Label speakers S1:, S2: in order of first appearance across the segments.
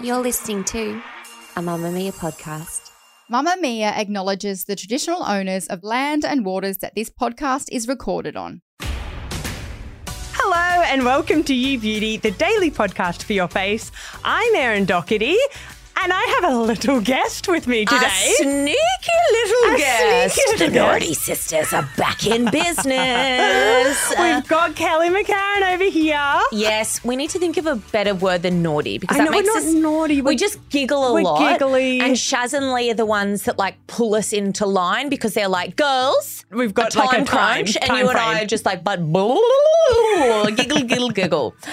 S1: You're listening to a Mamamia podcast.
S2: Mamamia acknowledges the traditional owners of land and waters that this podcast is recorded on.
S3: Hello and welcome to You Beauty, the daily podcast for your face. I'm Erin Docherty. And I have a little guest with me today.
S4: A sneaky little
S3: A
S4: guest.
S3: sneaky little
S4: the Naughty
S3: guest.
S4: sisters are back in business.
S3: We've got Kelly McCarren over here.
S4: yes, we need to think of a better word than naughty because
S3: I
S4: that
S3: know, we're
S4: makes
S3: not
S4: us
S3: naughty,
S4: We
S3: we're-
S4: just giggle a
S3: we're
S4: lot.
S3: giggly.
S4: And Shaz and Lee are the ones that like pull us into line because they're like girls.
S3: We've got
S4: a
S3: like a
S4: time
S3: time-
S4: crunch, and
S3: time
S4: you and I are just like but boo, giggle giggle giggle.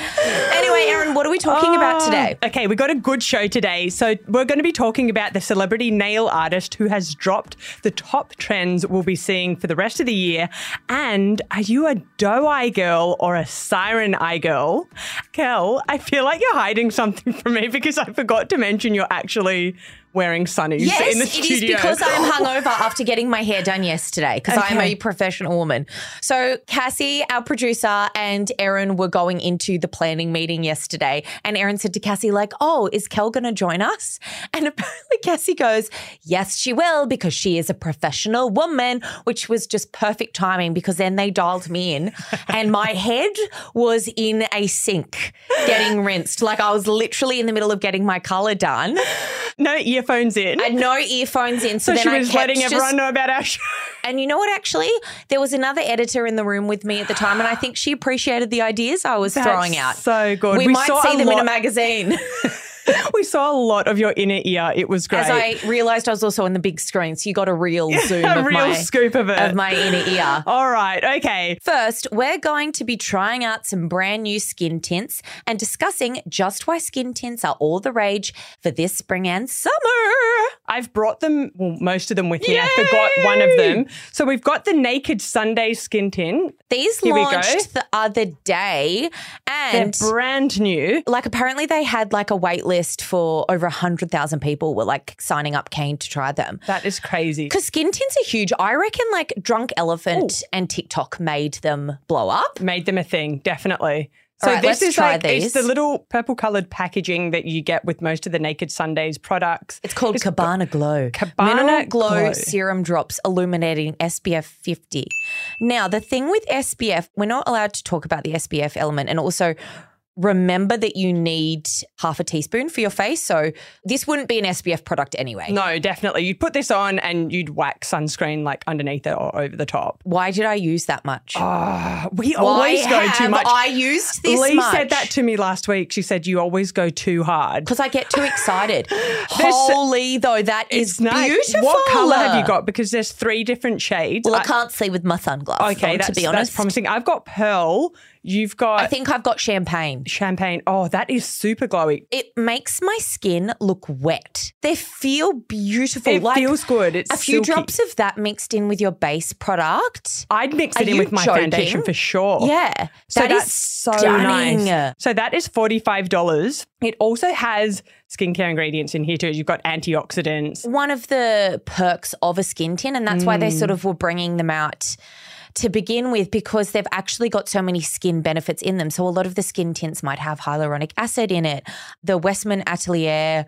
S4: Anyway, Erin, what are we talking about
S3: Oh,
S4: today?
S3: Okay, we got a good show today. So we're going to be talking about the celebrity nail artist who has dropped the top trends we'll be seeing for the rest of the year. And are you a doe eye girl or a siren eye girl? Kel, I feel like you're hiding something from me because I forgot to mention you're actually wearing sunnies
S4: Yes,
S3: in the
S4: it
S3: studio.
S4: is because I am hungover after getting my hair done yesterday because I am a professional woman. So Cassie, our producer, and Erin were going into the planning meeting yesterday, and Erin said to Cassie, like, "Oh, is Kel going to join us?" And apparently Cassie goes, "Yes, she will because she is a professional woman," which was just perfect timing because then they dialed me in, and my head was in a sink getting rinsed. Like I was literally in the middle of getting my color done.
S3: no earphones in.
S4: I had no earphones in, so,
S3: so
S4: then
S3: she
S4: I
S3: was
S4: kept
S3: letting
S4: just-
S3: everyone know about our show.
S4: And you know what? Actually, there was another editor in the room with me at the time, and I think she appreciated the ideas I was
S3: That's
S4: throwing out.
S3: so good.
S4: We,
S3: We
S4: might see them in a magazine.
S3: we saw a lot of your inner ear. It was great.
S4: As I realised, I was also on the big screen, so you got a real zoom
S3: a real
S4: my
S3: scoop of it.
S4: of my inner ear.
S3: All right. Okay.
S4: First, we're going to be trying out some brand new skin tints and discussing just why skin tints are all the rage for this spring and summer.
S3: I've brought them, well, most of them with me. I forgot one of them. So we've got the Naked Sunday skin tint.
S4: These
S3: Here
S4: launched the other day,
S3: They're
S4: and
S3: brand new.
S4: like apparently they had like a wait list for over 100,000 people were like signing up keen to try them.
S3: That is crazy.
S4: Because skin tints are huge. I reckon like Drunk Elephant and TikTok made them blow up.
S3: Made them a thing, definitely. So
S4: right,
S3: this
S4: let's
S3: is
S4: try
S3: like it's the little purple colored packaging that you get with most of the Naked Sundays products.
S4: It's called Cabana Glow.
S3: Cabana
S4: Mineral Glow,
S3: Glow.
S4: Serum Drops Illuminating SPF 50. Now, the thing with SPF, we're not allowed to talk about the SPF element and also remember that you need half a teaspoon for your face. So this wouldn't be an SPF product anyway.
S3: No, definitely. You'd put this on and you'd whack sunscreen like underneath it or over the top.
S4: Why did I use that much?
S3: Ah, we
S4: Why
S3: always go too much.
S4: I used this
S3: Lee
S4: much?
S3: said that to me last week. She said you always go too hard.
S4: because I get too excited. Holy though, that is
S3: nice.
S4: beautiful.
S3: What color have you got? Because there's three different shades.
S4: Well, I
S3: I-
S4: can't see with my sunglasses.
S3: okay,
S4: on,
S3: that's,
S4: to be
S3: that's
S4: honest.
S3: promising. I've got pearl. You've got
S4: I think I've got champagne.
S3: champagne. Oh, that is super glowy.
S4: It makes my skin look wet. They feel beautiful.
S3: It
S4: like
S3: feels good. It's
S4: a few
S3: silky.
S4: drops of that mixed in with your base product.
S3: I'd mix
S4: Are
S3: it in with my
S4: joking?
S3: foundation for sure.
S4: Yeah,
S3: So
S4: that is
S3: so
S4: stunning.
S3: nice. So that is $45. It also has skincare ingredients in here too. You've got antioxidants.
S4: One of the perks of a skin tin, and that's why they
S3: Mm.
S4: sort of were bringing them out to begin with because they've actually got so many skin benefits in them. So a lot of the skin tints might have hyaluronic acid in it. The Westman Atelier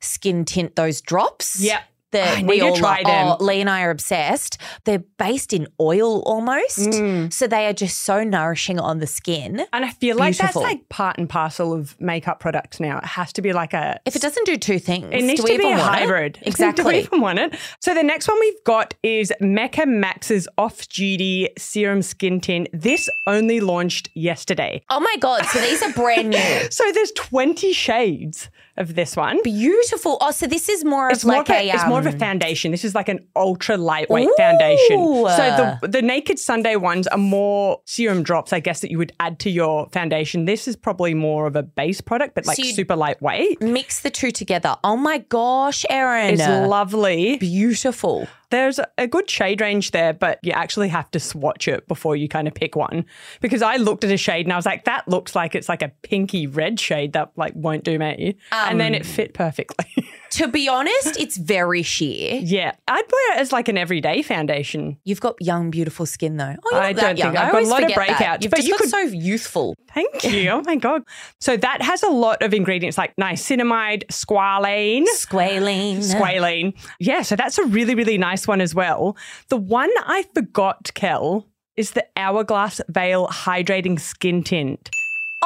S4: skin tint, those drops.
S3: Yep.
S4: That we all
S3: try.
S4: Oh, Lee and I are obsessed. They're based in oil almost.
S3: Mm.
S4: So they are just so nourishing on the skin.
S3: And I feel like
S4: Beautiful.
S3: that's like part and parcel of makeup products now. It has to be like a
S4: If it doesn't do two things,
S3: It needs to be a
S4: want it?
S3: hybrid. Do we even want it? So the next one we've got is Mecca Max's off-duty serum skin tint. This only launched yesterday.
S4: Oh my God. So these are brand new.
S3: So there's 20 shades. Of this one.
S4: Beautiful. Oh, so this is more of
S3: more,
S4: like
S3: of a,
S4: a.
S3: it's more of a
S4: um,
S3: foundation. This is like an ultra lightweight foundation. So the the Naked Sunday ones are more serum drops, I guess, that you would add to your foundation. This is probably more of a base product, but like
S4: So
S3: super lightweight.
S4: Mix the two together. Oh my gosh, Erin.
S3: It's lovely.
S4: beautiful.
S3: There's a good shade range there, but you actually have to swatch it before you kind of pick one. Because I looked at a shade and I was like, that looks like it's like a pinky red shade that like won't do me. and then it um, fit perfectly.
S4: To be honest, it's very sheer.
S3: yeah. I'd wear it as like an everyday foundation.
S4: You've got young, beautiful skin though. Oh,
S3: I don't
S4: young.
S3: think- I've got a lot of
S4: that.
S3: breakouts,
S4: You've
S3: but
S4: just
S3: you
S4: got
S3: could-
S4: so youthful.
S3: Thank you. Oh my God. So that has a lot of ingredients like niacinamide, squalene.
S4: Squalene.
S3: Squalene. Yeah, so that's a really, really nice one as well. The one I forgot, Kel, is the Hourglass Veil Hydrating Skin Tint.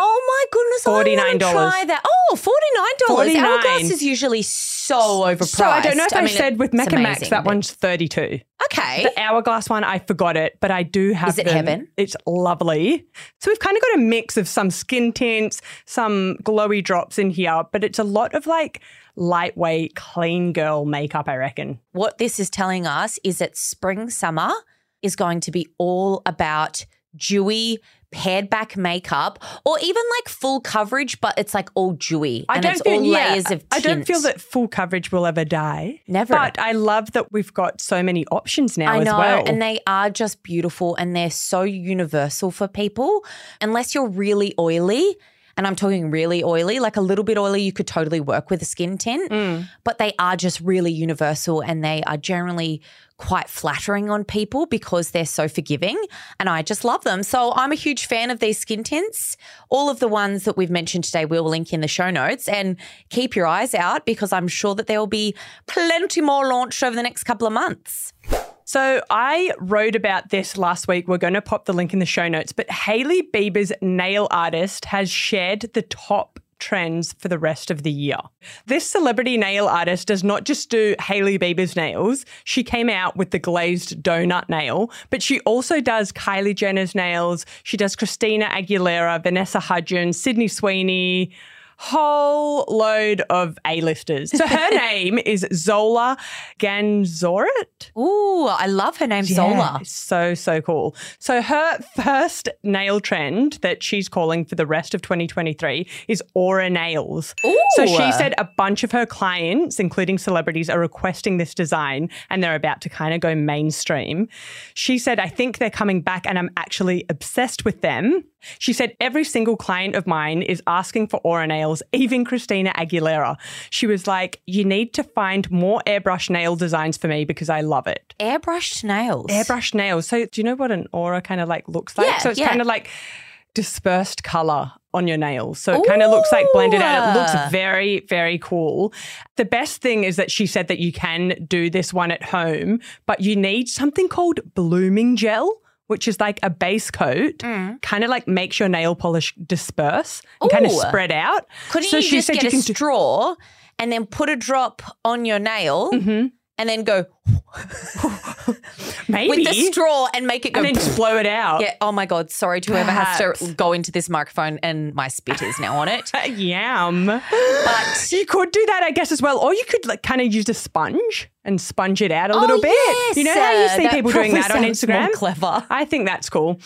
S4: Oh my goodness, I want to
S3: $49.
S4: try that. Oh, $49.
S3: $49.
S4: Hourglass is usually so overpriced.
S3: So I don't know if I,
S4: mean,
S3: said with
S4: it's
S3: Mecca Max that one's 32.
S4: Okay.
S3: The Hourglass one, I forgot it, but I do have
S4: Is it
S3: them.
S4: heaven?
S3: It's lovely. So we've kind of got a mix of some skin tints, some glowy drops in here, but it's a lot of like lightweight, clean girl makeup, I reckon.
S4: what this is telling us is that spring summer is going to be all about dewy pared back makeup or even like full coverage but it's like all dewy
S3: I
S4: and
S3: don't
S4: it's
S3: feel
S4: all
S3: yeah,
S4: layers of
S3: I don't feel that full coverage will ever die.
S4: Never.
S3: But I love that we've got so many options now
S4: I
S3: as
S4: know,
S3: well.
S4: and they are just beautiful and they're so universal for people. Unless you're really oily, and I'm talking really oily, like a little bit oily, you could totally work with a skin tint,
S3: Mm.
S4: but they are just really universal and they are generally quite flattering on people because they're so forgiving. And I just love them. So I'm a huge fan of these skin tints. All of the ones that we've mentioned today, we'll link in the show notes and keep your eyes out because I'm sure that there will be plenty more launched over the next couple of months.
S3: So I wrote about this last week. We're going to pop the link in the show notes. But Hailey Bieber's nail artist has shared the top trends for the rest of the year. This celebrity nail artist does not just do Hailey Bieber's nails. She came out with the glazed donut nail, but she also does Kylie Jenner's nails. She does Christina Aguilera, Vanessa Hudgens, Sydney Sweeney, whole load of A-listers. So her name is Zola Ganzorigt.
S4: Ooh, I love her name,
S3: Yeah,
S4: Zola.
S3: so, so cool. So, her first nail trend that she's calling for the rest of 2023 is aura nails. So, she said a bunch of her clients, including celebrities, are requesting this design and they're about to kind of go mainstream. She said, I think they're coming back and I'm actually obsessed with them. She said, every single client of mine is asking for aura nails, even Christina Aguilera. She was like, You need to find more airbrush nail designs for me because I love it
S4: Airbrushed nails.
S3: airbrush nails. So do you know what an aura kind of like looks like?
S4: Yeah,
S3: so it's
S4: yeah.
S3: kind of like dispersed color on your nails. So it kind of looks like blended out. It looks very, very cool. The best thing is that she said that you can do this one at home, but you need something called blooming gel. Which is like a base coat, kind of like makes your nail polish disperse and kind of
S4: Mm.
S3: Spread out.
S4: Couldn't
S3: so
S4: you
S3: she
S4: just
S3: said
S4: get
S3: you
S4: a
S3: can do-
S4: straw and then put a drop on your nail
S3: Mm-hmm.
S4: and then go
S3: maybe
S4: with the straw and make it go?
S3: and then just blow it out.
S4: yeah. Oh my God. Sorry to whoever has
S3: Perhaps.
S4: to go into this microphone and my spit is now on it.
S3: Yum.
S4: But
S3: You could do that, I guess, as well. Or you could like kind of use a sponge and sponge it out a little
S4: Oh,
S3: bit.
S4: yes,
S3: you know how you
S4: uh,
S3: see
S4: that
S3: people doing that on
S4: sounds more
S3: Instagram?
S4: clever.
S3: I think that's cool.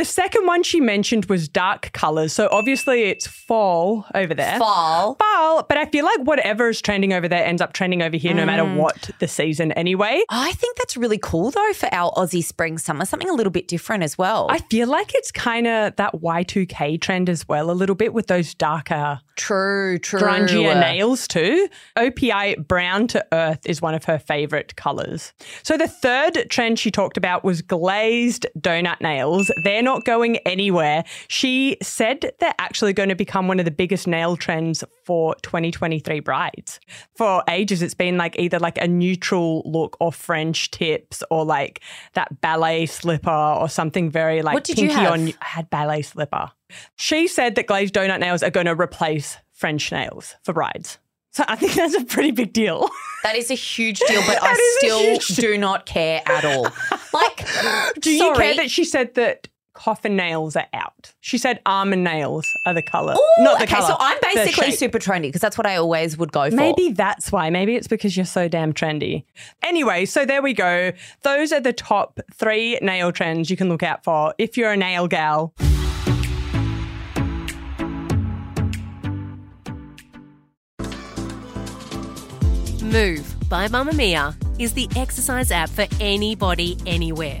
S3: The second one she mentioned was dark colors. So obviously it's fall over there.
S4: fall.
S3: Fall, but I feel like whatever is trending over there ends up trending over here no matter
S4: Mm.
S3: what the season anyway.
S4: I think that's really cool though for our Aussie spring summer, something a little bit different as well.
S3: I feel like it's kind of that Y2K trend as well, a little bit with those darker
S4: true, true.
S3: grungier nails too. OPI brown to earth is one of her favorite colors. So the third trend she talked about was glazed donut nails. They're not going anywhere. She said they're actually going to become one of the biggest nail trends for 2023 brides. For ages it's been like either like a neutral look or French tips or like that ballet slipper or something very like
S4: What did you
S3: pinky
S4: have?
S3: on I had ballet slipper. She said that glazed donut nails are going to replace French nails for brides. So I think that's a pretty big deal.
S4: That is a huge deal, but I
S3: That is a
S4: still do not care at all. Like,
S3: Do you
S4: sorry.
S3: care that she said that coffin nails are out. She said almond nails are the color,
S4: Ooh,
S3: not the
S4: okay,
S3: color.
S4: so I'm basically super trendy because that's what I always would go for.
S3: Maybe that's why. Maybe it's because you're so damn trendy. Anyway, so there we go. Those are the top three nail trends you can look out for if you're a nail gal.
S5: Move by Mamamia is the exercise app for anybody, anywhere.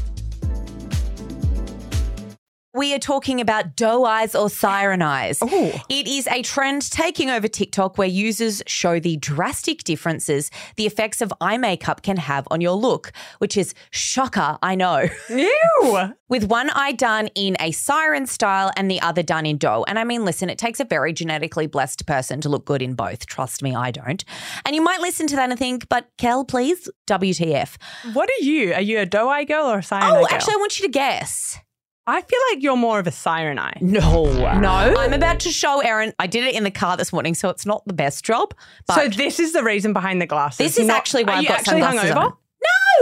S4: We are talking about doe eyes or siren eyes. Oh. It is a trend taking over TikTok where users show the drastic differences the effects of eye makeup can have on your look, which is shocker, I know.
S3: Ew.
S4: With one eye done in a siren style and the other done in doe. And I mean, listen, it takes a very genetically blessed person to look good in both. Trust me, I don't. And you might listen to that and think, but Kel, please, WTF.
S3: What are you? Are you a doe eye girl or a siren oh, eye
S4: Oh,
S3: girl?
S4: actually, I want you to guess.
S3: I feel like you're more of a siren eye.
S4: No. No. I'm about to show Erin. I did it in the car this morning, so it's not the best job. But
S3: so this is the reason behind the glasses.
S4: this is
S3: not-
S4: actually why
S3: are
S4: I've
S3: you
S4: got
S3: actually
S4: sunglasses
S3: hungover?
S4: on.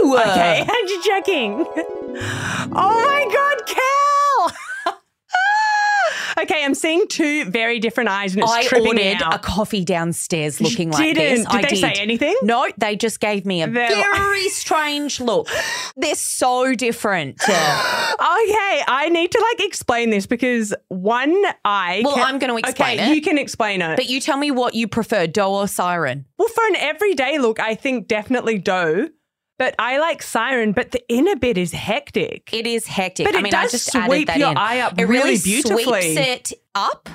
S4: No.
S3: Okay, I'm just checking. Oh my god, Cal! Okay, I'm seeing two very different eyes, and it's
S4: I
S3: tripping
S4: ordered
S3: me out.
S4: a coffee downstairs looking like this.
S3: Did
S4: I
S3: they
S4: did.
S3: say anything?
S4: No, they just gave me a
S3: They're like-
S4: very strange look. They're so different.
S3: okay, I need to like explain this because one eye.
S4: Well,
S3: can-
S4: I'm gonna explain
S3: okay,
S4: it.
S3: You can explain it.
S4: but you tell me what you prefer, doe or siren?
S3: well, for an everyday look, I think definitely doe. But I like siren, but the inner bit is hectic.
S4: It is hectic.
S3: But
S4: I
S3: it
S4: mean, I
S3: does
S4: just added
S3: sweep
S4: that
S3: your
S4: in.
S3: eye up
S4: it really
S3: really beautifully.
S4: sweeps it up.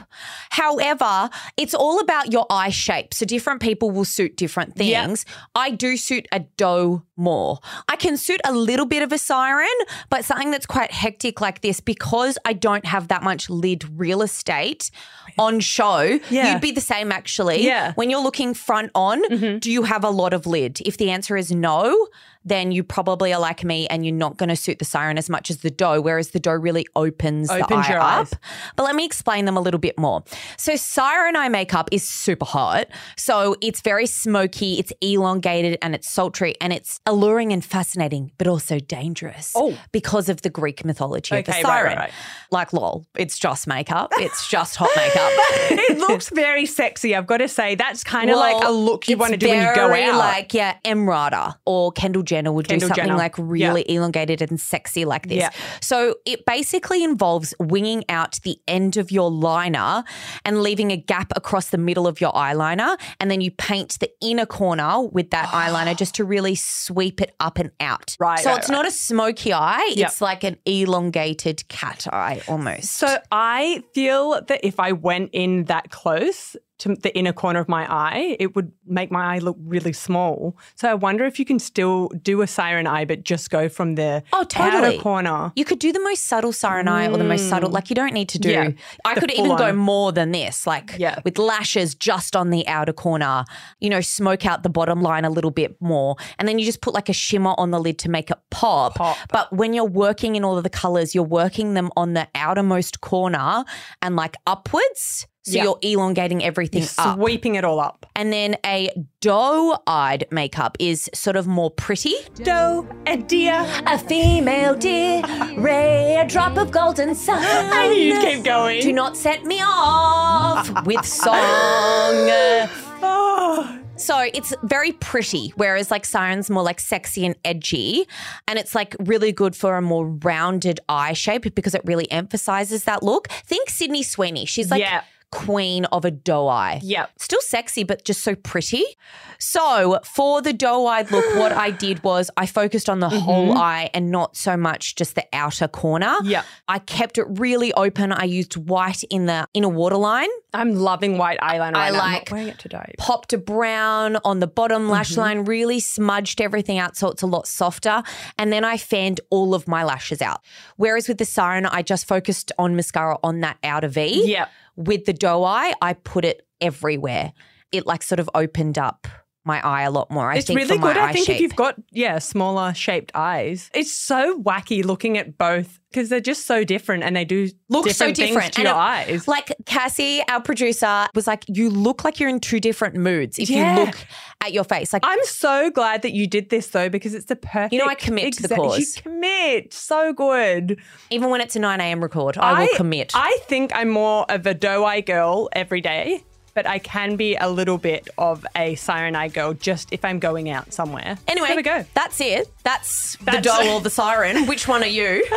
S4: However, it's all about your eye shape. So different people will suit different
S3: Yep.
S4: things. I do suit a doe more. I can suit a little bit of a siren, but something that's quite hectic like this because I don't have that much lid real estate on show.
S3: Yeah.
S4: You'd be the same actually.
S3: Yeah.
S4: When you're looking front on, mm-hmm. do you have a lot of lid? If the answer is no, then you probably are like me and you're not going to suit the siren as much as the doe, whereas the doe really opens, the
S3: Opens
S4: eye
S3: your
S4: up. But let me explain them a little bit more. So, siren eye makeup is super hot. So, it's very smoky, it's elongated, and it's sultry, and it's alluring and fascinating, but also dangerous
S3: Oh.
S4: because of the Greek mythology of the
S3: Okay, right,
S4: siren.
S3: right, right.
S4: Like, lol, it's just makeup, it's just hot makeup.
S3: it looks very sexy. I've got to say, that's kind of like a look you want to do when you go out.
S4: Like yeah, Emrata or Kendall Jenner would
S3: Kendall
S4: do something
S3: Jenner.
S4: like really elongated and sexy like this.
S3: Yeah.
S4: So it basically involves winging out the end of your liner and leaving a gap across the middle of your eyeliner, and then you paint the inner corner with that eyeliner just to really sweep it up and out.
S3: Right,
S4: So
S3: right,
S4: it's
S3: right.
S4: not a smoky eye;
S3: Yep.
S4: it's like an elongated cat eye almost.
S3: So I feel that if I went in that close to the inner corner of my eye, it would make my eye look really small. So I wonder if you can still do a siren eye, but just go from the
S4: Oh, totally.
S3: outer corner.
S4: You could do the most subtle siren eye or the most subtle, like you don't need to do.
S3: Mm. Yeah,
S4: I could even
S3: full
S4: go more than this, like
S3: Yeah.
S4: with lashes just on the outer corner, you know, smoke out the bottom line a little bit more. And then you just put like a shimmer on the lid to make it pop.
S3: Pop.
S4: But when you're working in all of the colors, you're working them on the outermost corner and like upwards. So
S3: Yeah.
S4: you're elongating everything
S3: You're
S4: up.
S3: sweeping it all up.
S4: And then a doe eyed makeup is sort of more pretty.
S3: Doe, a deer.
S4: A female deer, rare drop of golden sun.
S3: I knew you'd keep going.
S4: Do not set me off with song.
S3: Oh.
S4: So it's very pretty, whereas like Siren's more like sexy and edgy. And it's like really good for a more rounded eye shape because it really emphasizes that look. Think Sydney Sweeney. She's like
S3: Yeah.
S4: Queen of a doe eye.
S3: Yep.
S4: Still sexy, but just so pretty. So for the doe eyed look, what I did was I focused on the mm-hmm. whole eye and not so much just the outer corner.
S3: Yep.
S4: I kept it really open. I used white in the inner waterline.
S3: I'm loving white eyeliner.
S4: I
S3: right now. I'm
S4: like
S3: wearing it today.
S4: popped a brown on the bottom lash mm-hmm. line, really smudged everything out so it's a lot softer. And then I fanned all of my lashes out. Whereas with the Siren, I just focused on mascara on that outer V.
S3: Yep.
S4: With the doe eye, I put it everywhere. it like sort of opened up my eye a lot more. I
S3: it's
S4: think
S3: really good. I think
S4: shape.
S3: if you've got yeah smaller shaped eyes, it's so wacky looking at both because they're just so different and they do
S4: look
S3: different
S4: so different
S3: to
S4: And
S3: your
S4: it-
S3: eyes.
S4: Like Cassie, our producer, was like, "You look like you're in two different moods if
S3: Yeah.
S4: you look at your face." Like,
S3: I'm so glad that you did this though because it's the perfect.
S4: You know, I commit to the cause.
S3: You commit so good.
S4: even when it's a 9 a.m. record, I, will commit.
S3: I think I'm more of a doe eye girl every day, but I can be a little bit of a siren eye girl just if I'm going out somewhere.
S4: anyway,
S3: there we go.
S4: That's it. That's, the
S3: That's-
S4: doe or the siren. Which one are you?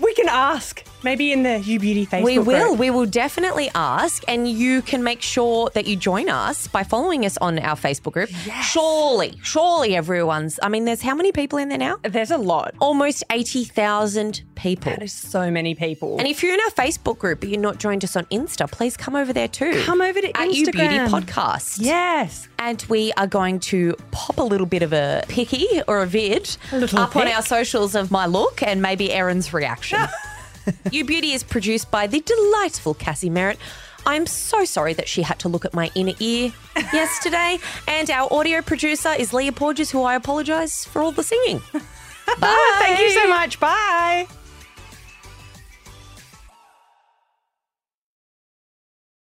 S3: We can ask maybe in the You Beauty Facebook.
S4: we will.
S3: group.
S4: We will definitely ask, and you can make sure that you join us by following us on our Facebook group. Surely, surely everyone's. I mean, there's how many people in there now?
S3: There's a lot.
S4: Almost 80,000 people.
S3: There's so many people.
S4: And if you're in our Facebook group but you're not joined us on Insta, please come over there too.
S3: Come over to
S4: at You Beauty Podcast.
S3: yes.
S4: And we are going to pop a little bit of a picky or a vid
S3: little
S4: up on our socials of my look and maybe Erin's reaction. you Beauty is produced by the delightful Cassie Merritt. I'm so sorry that she had to look at my inner ear yesterday. And our audio producer is Leah Porges, who I apologise for all the singing. Bye.
S3: Oh, thank you so much. Bye.